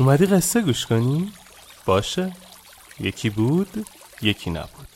اومدی قصه گوش کنی؟ باشه. یکی بود یکی نبود.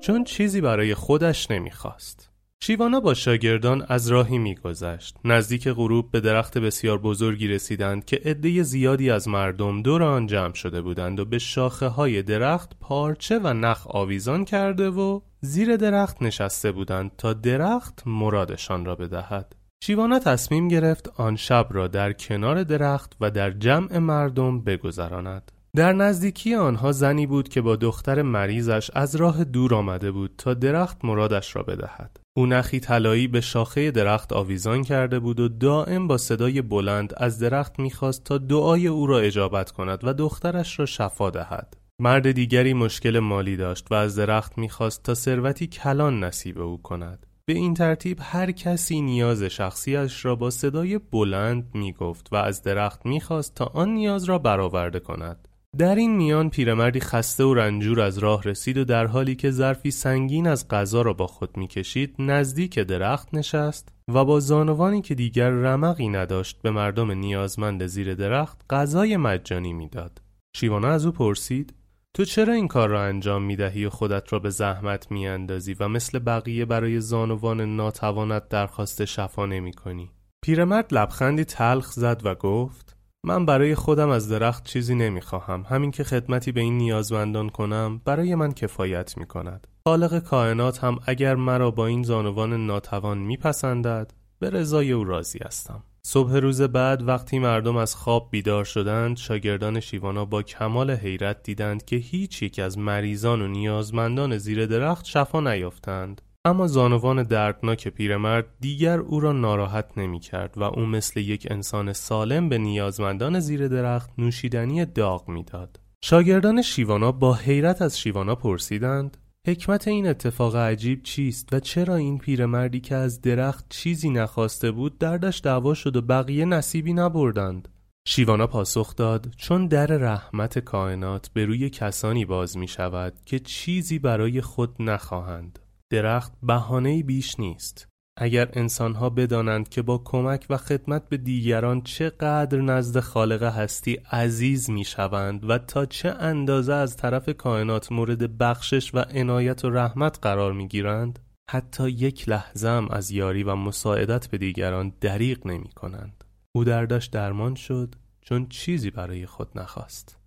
چون چیزی برای خودش نمی‌خواست. شیوانا با شاگردان از راهی میگذشت. نزدیک غروب به درخت بسیار بزرگی رسیدند که عده زیادی از مردم دور آن جمع شده بودند و به شاخه های درخت پارچه و نخ آویزان کرده و زیر درخت نشسته بودند تا درخت مرادشان را بدهد. شیوانا تصمیم گرفت آن شب را در کنار درخت و در جمع مردم بگذراند. در نزدیکی آنها زنی بود که با دختر مریضش از راه دور آمده بود تا درخت مرادش را بدهد. او نخی طلایی به شاخه درخت آویزان کرده بود و دائم با صدای بلند از درخت می‌خواست تا دعای او را اجابت کند و دخترش را شفا دهد. مرد دیگری مشکل مالی داشت و از درخت می‌خواست تا ثروتی کلان نصیب او کند. به این ترتیب هر کسی نیاز شخصیش را با صدای بلند می‌گفت و از درخت می‌خواست تا آن نیاز را برآورده کند. در این میان پیرمردی خسته و رنجور از راه رسید و در حالی که ظرفی سنگین از غذا را با خود می‌کشید نزدیک درخت نشست و با زانوانی که دیگر رمقی نداشت به مردم نیازمند زیر درخت غذای مجانی می‌داد. شیوانا از او پرسید تو چرا این کار را انجام می‌دهی و خودت را به زحمت میاندازی و مثل بقیه برای زانوان ناتوانت درخواست شفا نمی کنی؟ پیرمرد لبخندی تلخ زد و گفت من برای خودم از درخت چیزی نمی‌خواهم. همین که خدمتی به این نیازمندان کنم برای من کفایت می کند خالق کائنات هم اگر مرا با این زانوان ناتوان میپسندد به رضای او راضی هستم. صبح روز بعد وقتی مردم از خواب بیدار شدند شاگردان شیوانا با کمال حیرت دیدند که هیچ یک از مریضان و نیازمندان زیر درخت شفا نیافتند. اما زانوان دردناک پیرمرد دیگر او را ناراحت نمی کرد و او مثل یک انسان سالم به نیازمندان زیر درخت نوشیدنی داغ می‌داد. شاگردان شیوانا با حیرت از شیوانا پرسیدند حکمت این اتفاق عجیب چیست و چرا این پیرمردی که از درخت چیزی نخواسته بود دردش دعوا شد و بقیه نصیبی نبردند شیوانا پاسخ داد چون در رحمت کائنات به روی کسانی باز می شود که چیزی برای خود نخواهند درخت بهانه‌ای بیش نیست. اگر انسانها بدانند که با کمک و خدمت به دیگران چقدر نزد خالق هستی عزیز می شوند و تا چه اندازه از طرف کائنات مورد بخشش و عنایت و رحمت قرار می گیرند حتی یک لحظه هم از یاری و مساعدت به دیگران دریغ نمی کنند او دردش درمان شد چون چیزی برای خود نخواست.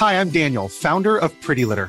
Hi, I'm Daniel, founder of Pretty Litter.